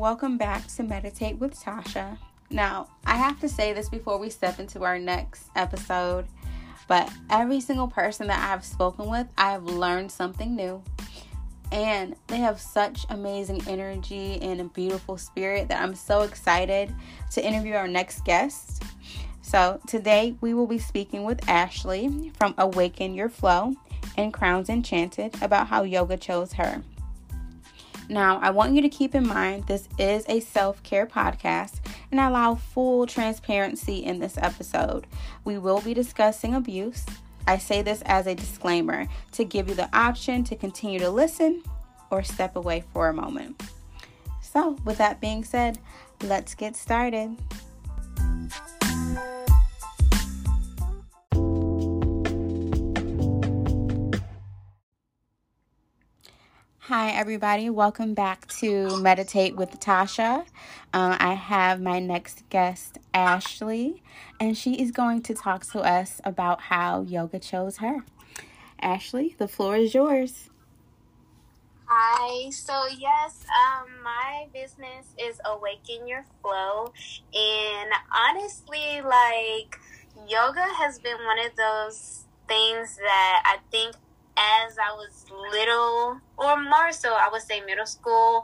welcome back to Meditate with Tasha. Now, I have to say this before we step into our next episode, but every single person that I have spoken with, I have learned something new. And they have such amazing energy and a beautiful spirit that I'm so excited to interview our next guest. So, today we will be speaking with Ashley from Awaken Your Flow and Crowns Enchanted about how yoga chose her. Now, I want you to keep in mind this is a self care podcast and I allow full transparency in this episode. We will be discussing abuse. I say this as a disclaimer to give you the option to continue to listen or step away for a moment. So, with that being said, let's get started. Hi, everybody. Welcome back to Meditate with Tasha. Uh, I have my next guest, Ashley, and she is going to talk to us about how yoga chose her. Ashley, the floor is yours. Hi. So yes, um, my business is Awaken Your Flow, and honestly, like yoga has been one of those things that I think as I was little, or more so, I would say middle school,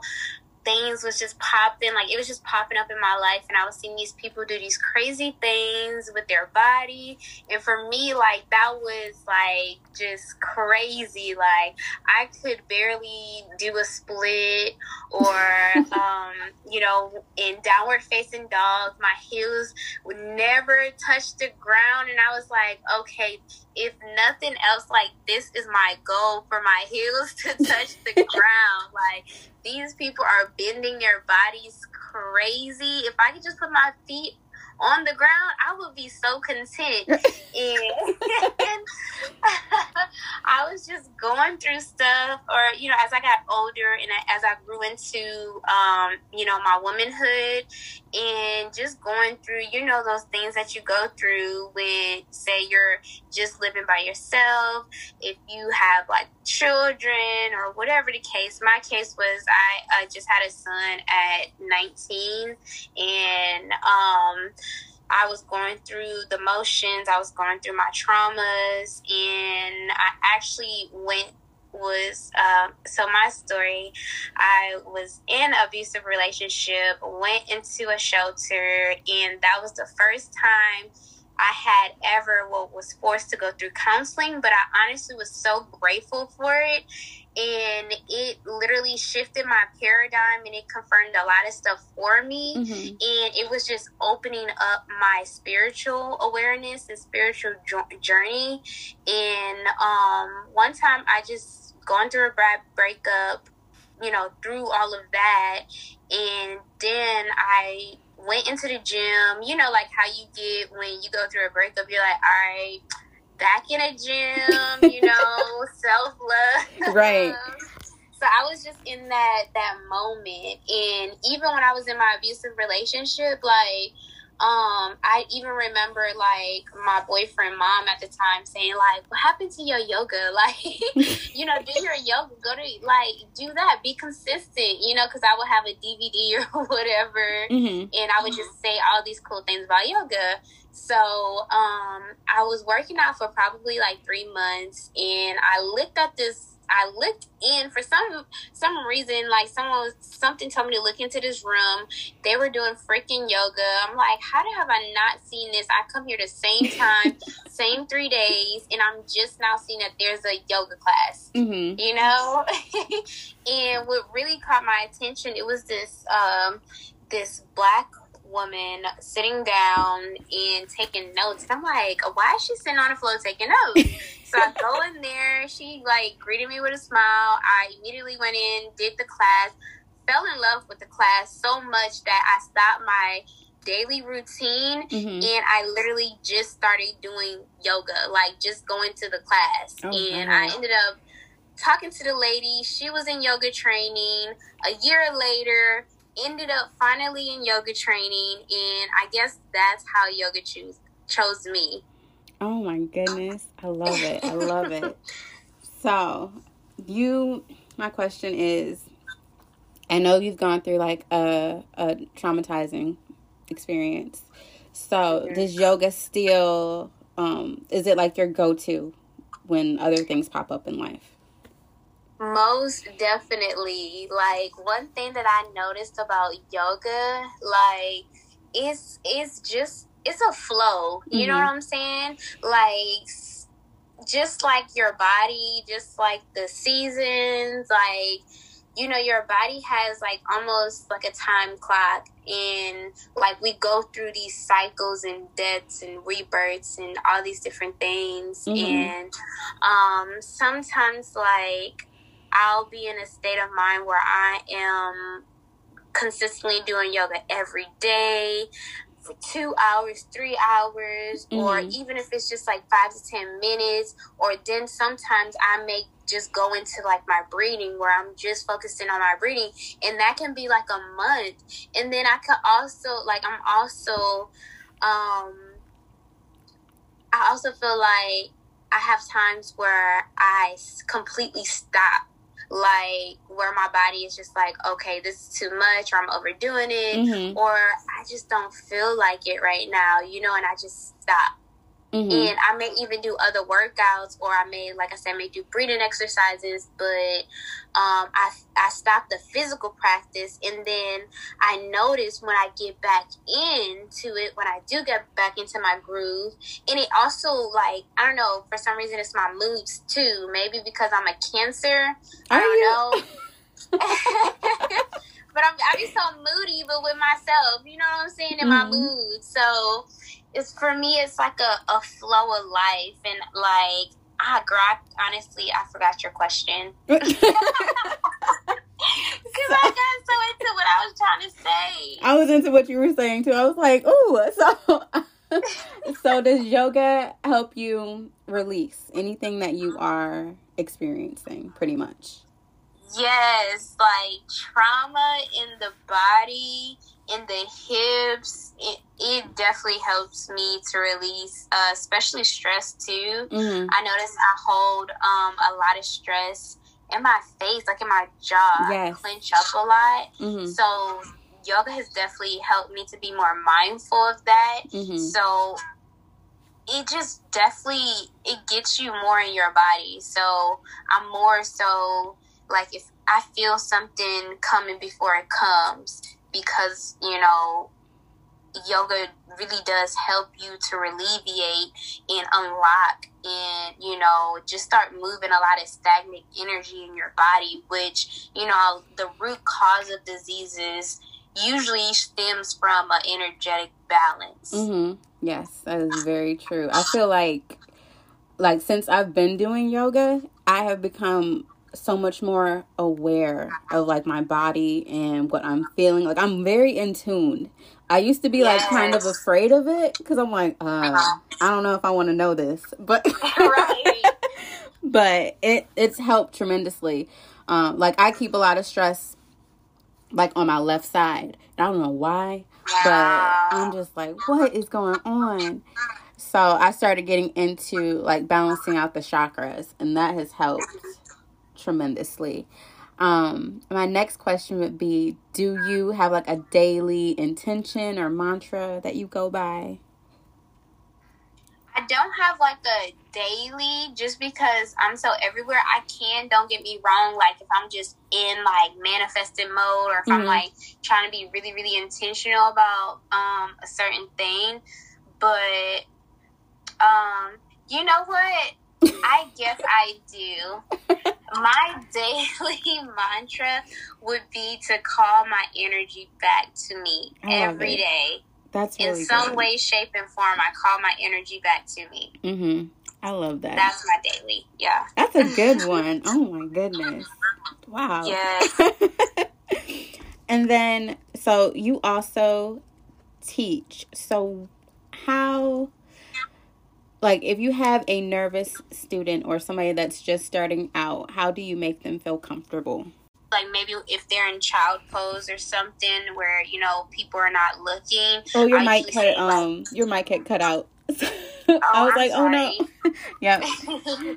things was just popping like it was just popping up in my life and i was seeing these people do these crazy things with their body and for me like that was like just crazy like i could barely do a split or um you know in downward facing dog my heels would never touch the ground and i was like okay if nothing else like this is my goal for my heels to touch the ground like these people are bending their bodies crazy. If I could just put my feet on the ground, I would be so content. and, I was just going through stuff, or you know, as I got older and as I grew into, um, you know, my womanhood, and just going through, you know, those things that you go through when, say, you're just living by yourself. If you have like children or whatever the case, my case was I uh, just had a son at 19, and um I was going through the motions, I was going through my traumas, and I actually went was um, so my story i was in abusive relationship went into a shelter and that was the first time I had ever well, was forced to go through counseling, but I honestly was so grateful for it and it literally shifted my paradigm and it confirmed a lot of stuff for me. Mm-hmm. and it was just opening up my spiritual awareness and spiritual journey. And um, one time i just gone through a bad breakup you know through all of that. And then i went into the gym. You know like how you get when you go through a breakup you're like all right back in a gym, you know, self love. Right. So I was just in that that moment, and even when I was in my abusive relationship, like um i even remember like my boyfriend mom at the time saying like what happened to your yoga like you know do your yoga go to like do that be consistent you know because i would have a dvd or whatever mm-hmm. and i would just say all these cool things about yoga so um, I was working out for probably like three months, and I looked at this. I looked in for some some reason, like someone was something told me to look into this room. They were doing freaking yoga. I'm like, how do have I not seen this? I come here the same time, same three days, and I'm just now seeing that there's a yoga class. Mm-hmm. You know, and what really caught my attention, it was this um, this black woman sitting down and taking notes. And I'm like, why is she sitting on the floor taking notes? so I go in there. She like greeted me with a smile. I immediately went in, did the class, fell in love with the class so much that I stopped my daily routine mm-hmm. and I literally just started doing yoga, like just going to the class. Oh, and I ended up talking to the lady. She was in yoga training. A year later, ended up finally in yoga training, and I guess that's how yoga choose chose me. Oh my goodness, I love it. I love it. So, you, my question is, I know you've gone through like a, a traumatizing experience. So, mm-hmm. does yoga still um is it like your go-to when other things pop up in life? Most definitely. Like one thing that I noticed about yoga, like it's it's just it's a flow. You mm-hmm. know what I'm saying? Like just like your body, just like the seasons, like you know your body has like almost like a time clock and like we go through these cycles and deaths and rebirths and all these different things mm-hmm. and um sometimes like i'll be in a state of mind where i am consistently doing yoga every day for two hours, three hours, mm-hmm. or even if it's just like five to ten minutes, or then sometimes I may just go into like my breathing where I'm just focusing on my breathing, and that can be like a month. And then I could also like I'm also um I also feel like I have times where I completely stop like where my body is just like, okay, this is too much, or I'm overdoing it, mm-hmm. or I just don't feel like it right now, you know, and I just stop. Mm-hmm. And I may even do other workouts, or I may, like I said, may do breathing exercises. But um, I I stop the physical practice, and then I notice when I get back into it, when I do get back into my groove, and it also like I don't know for some reason it's my moods too. Maybe because I'm a Cancer. I don't know. but I'm I be so moody, but with myself, you know what I'm saying, in mm-hmm. my mood. So it's for me it's like a, a flow of life and like ah girl I, honestly i forgot your question because i got so into what i was trying to say i was into what you were saying too i was like oh so so does yoga help you release anything that you are experiencing pretty much yes like trauma in the body in the hips it, it definitely helps me to release uh, especially stress too mm-hmm. i notice i hold um, a lot of stress in my face like in my jaw yes. I clench up a lot mm-hmm. so yoga has definitely helped me to be more mindful of that mm-hmm. so it just definitely it gets you more in your body so i'm more so like if i feel something coming before it comes because you know yoga really does help you to alleviate and unlock and you know just start moving a lot of stagnant energy in your body which you know the root cause of diseases usually stems from an energetic balance mm-hmm. yes that is very true i feel like like since i've been doing yoga i have become so much more aware of like my body and what I'm feeling. Like I'm very in tune. I used to be yes. like kind of afraid of it because I'm like, uh, uh-huh. I don't know if I want to know this, but but it it's helped tremendously. Um, like I keep a lot of stress like on my left side. I don't know why, but I'm just like, what is going on? So I started getting into like balancing out the chakras, and that has helped tremendously. Um, my next question would be Do you have like a daily intention or mantra that you go by? I don't have like a daily just because I'm so everywhere I can. Don't get me wrong. Like if I'm just in like manifesting mode or if mm-hmm. I'm like trying to be really, really intentional about um, a certain thing. But um, you know what? I guess I do. My daily mantra would be to call my energy back to me every day. That's really in some good. way, shape, and form. I call my energy back to me. Mm-hmm. I love that. That's my daily. Yeah. That's a good one. oh my goodness. Wow. Yeah. and then, so you also teach. So how like if you have a nervous student or somebody that's just starting out how do you make them feel comfortable? Like maybe if they're in child pose or something where you know people are not looking oh your I mic cut um like, your mic had cut out. Oh, i was I'm like sorry. oh no. yeah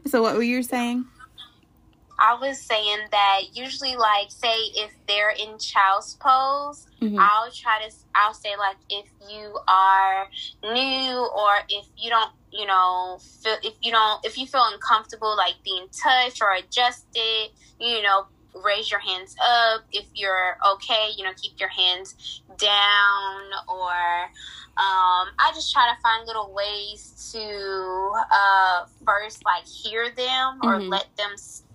so what were you saying? I was saying that usually, like, say if they're in child's pose, mm-hmm. I'll try to, I'll say, like, if you are new or if you don't, you know, feel, if you don't, if you feel uncomfortable, like being touched or adjusted, you know, raise your hands up. If you're okay, you know, keep your hands down or, um, I just try to find little ways to uh, first like hear them or mm-hmm. let them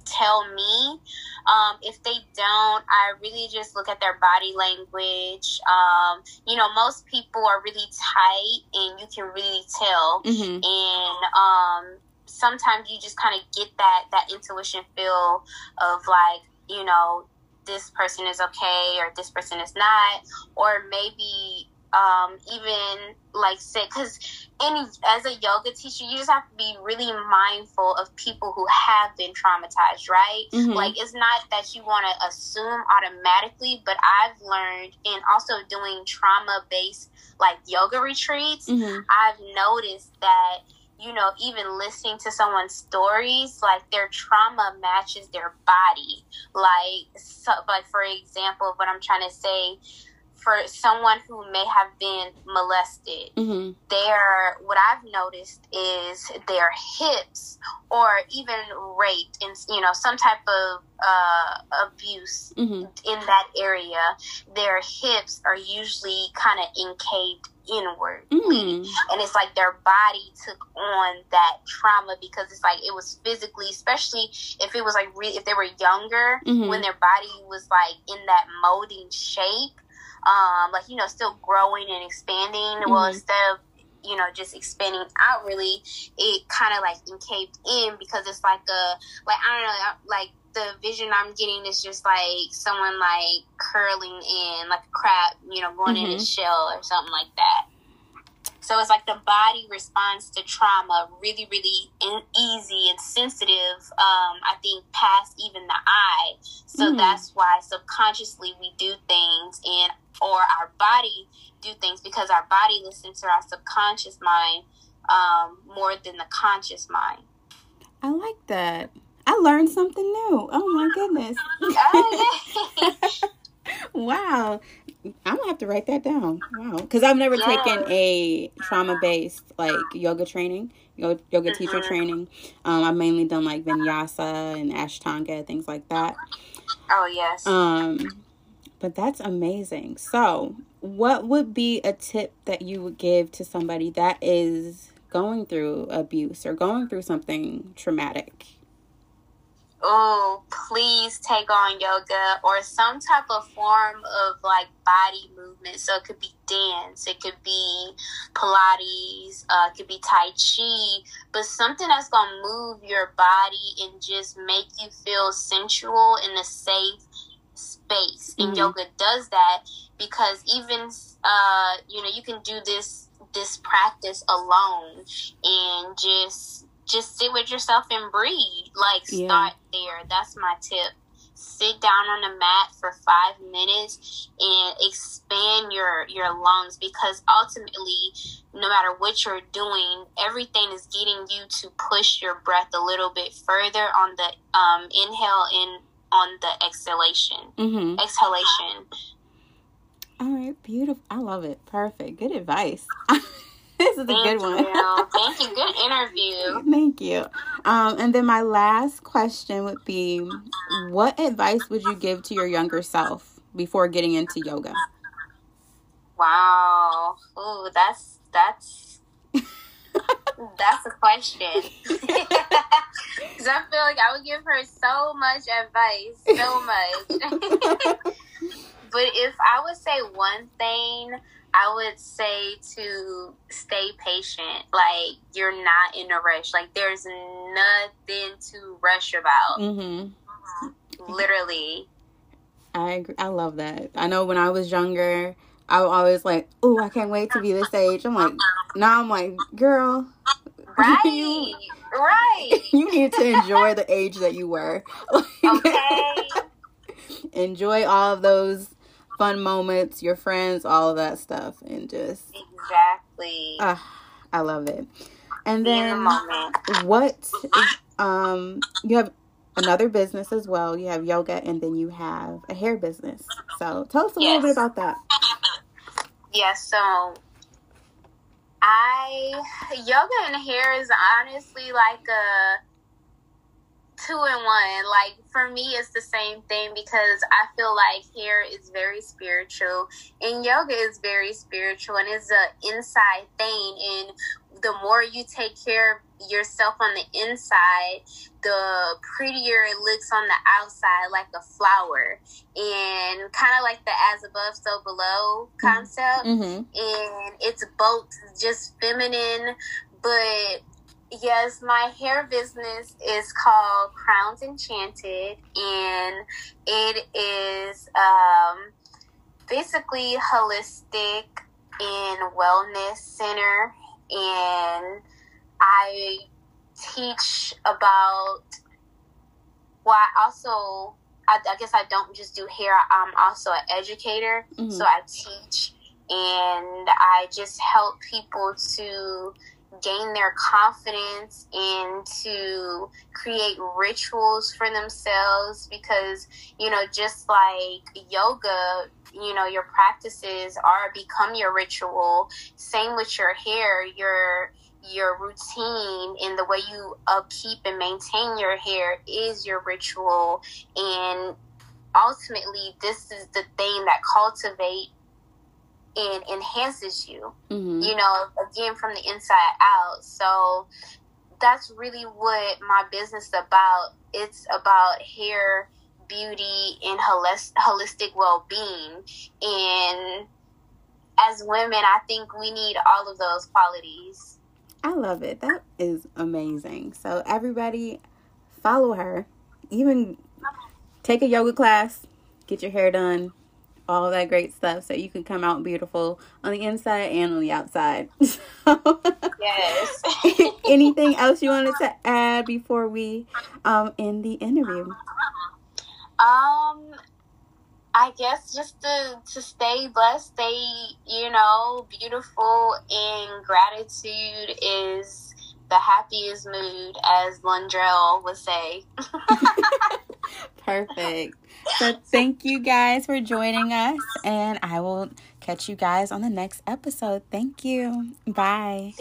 tell me. Um, if they don't, I really just look at their body language. Um, you know, most people are really tight and you can really tell. Mm-hmm. And um, sometimes you just kind of get that, that intuition feel of like, you know, this person is okay or this person is not. Or maybe um, even like sick. because any as a yoga teacher you just have to be really mindful of people who have been traumatized right mm-hmm. like it's not that you want to assume automatically but i've learned in also doing trauma based like yoga retreats mm-hmm. i've noticed that you know even listening to someone's stories like their trauma matches their body. Like so like for example what i'm trying to say for someone who may have been molested, mm-hmm. their what I've noticed is their hips or even raped and you know some type of uh, abuse mm-hmm. in that area, their hips are usually kind of encaved inward mm. and it's like their body took on that trauma because it's like it was physically especially if it was like re- if they were younger mm-hmm. when their body was like in that molding shape um, like you know, still growing and expanding. Mm-hmm. Well, instead of you know just expanding out, really, it kind of like encaved in because it's like a like I don't know, like the vision I'm getting is just like someone like curling in like a crab, you know, going mm-hmm. in a shell or something like that. So it's like the body responds to trauma really, really in, easy and sensitive. Um, I think past even the eye. So mm. that's why subconsciously we do things, and or our body do things because our body listens to our subconscious mind um, more than the conscious mind. I like that. I learned something new. Oh my goodness. wow. I'm gonna have to write that down. Wow, because I've never yeah. taken a trauma based like yoga training, yoga, yoga mm-hmm. teacher training. Um, I've mainly done like vinyasa and ashtanga things like that. Oh yes. Um, but that's amazing. So, what would be a tip that you would give to somebody that is going through abuse or going through something traumatic? oh, please take on yoga or some type of form of like body movement. So it could be dance, it could be Pilates, uh, it could be Tai Chi, but something that's gonna move your body and just make you feel sensual in a safe space. And mm-hmm. yoga does that because even uh, you know you can do this this practice alone and just just sit with yourself and breathe. Like start there. That's my tip. Sit down on the mat for five minutes and expand your your lungs because ultimately, no matter what you're doing, everything is getting you to push your breath a little bit further on the um, inhale and on the exhalation. Mm-hmm. Exhalation. All right, beautiful. I love it. Perfect. Good advice. this is a Thank good one. Thank you. Good interview. Thank you. Um, and then my last question would be what advice would you give to your younger self before getting into yoga? Wow. Ooh, that's that's that's a question. Because I feel like I would give her so much advice, so much. but if I would say one thing, I would say to stay patient. Like you're not in a rush. Like there's nothing to rush about. Mm-hmm. Literally. I agree. I love that. I know when I was younger, I was always like, "Oh, I can't wait to be this age." I'm like, now I'm like, "Girl, right, you, right. you need to enjoy the age that you were. okay. enjoy all of those fun moments, your friends, all of that stuff, and just exactly. Uh, I love it. And then, the what? Um, you have another business as well. You have yoga and then you have a hair business. So tell us a yes. little bit about that. Yeah, so I yoga and hair is honestly like a two in one. Like for me, it's the same thing because I feel like hair is very spiritual and yoga is very spiritual and it's an inside thing. And the more you take care of yourself on the inside, the prettier it looks on the outside, like a flower, and kind of like the as above, so below concept. Mm-hmm. And it's both just feminine, but yes, my hair business is called Crowns Enchanted, and it is um, basically holistic and wellness center, and I teach about. Well, I also, I, I guess I don't just do hair. I'm also an educator, mm-hmm. so I teach and I just help people to gain their confidence and to create rituals for themselves because you know just like yoga you know your practices are become your ritual same with your hair your your routine and the way you upkeep and maintain your hair is your ritual and ultimately this is the thing that cultivate and enhances you, mm-hmm. you know, again from the inside out. So that's really what my business about. It's about hair, beauty, and holistic well being. And as women, I think we need all of those qualities. I love it. That is amazing. So, everybody, follow her. Even take a yoga class, get your hair done, all that great stuff so you can come out beautiful on the inside and on the outside. yes. anything else you wanted to add before we um end the interview? Um I guess just to to stay blessed, stay, you know, beautiful and gratitude is the happiest mood as Lundrell would say. Perfect. So thank you guys for joining us, and I will catch you guys on the next episode. Thank you. Bye.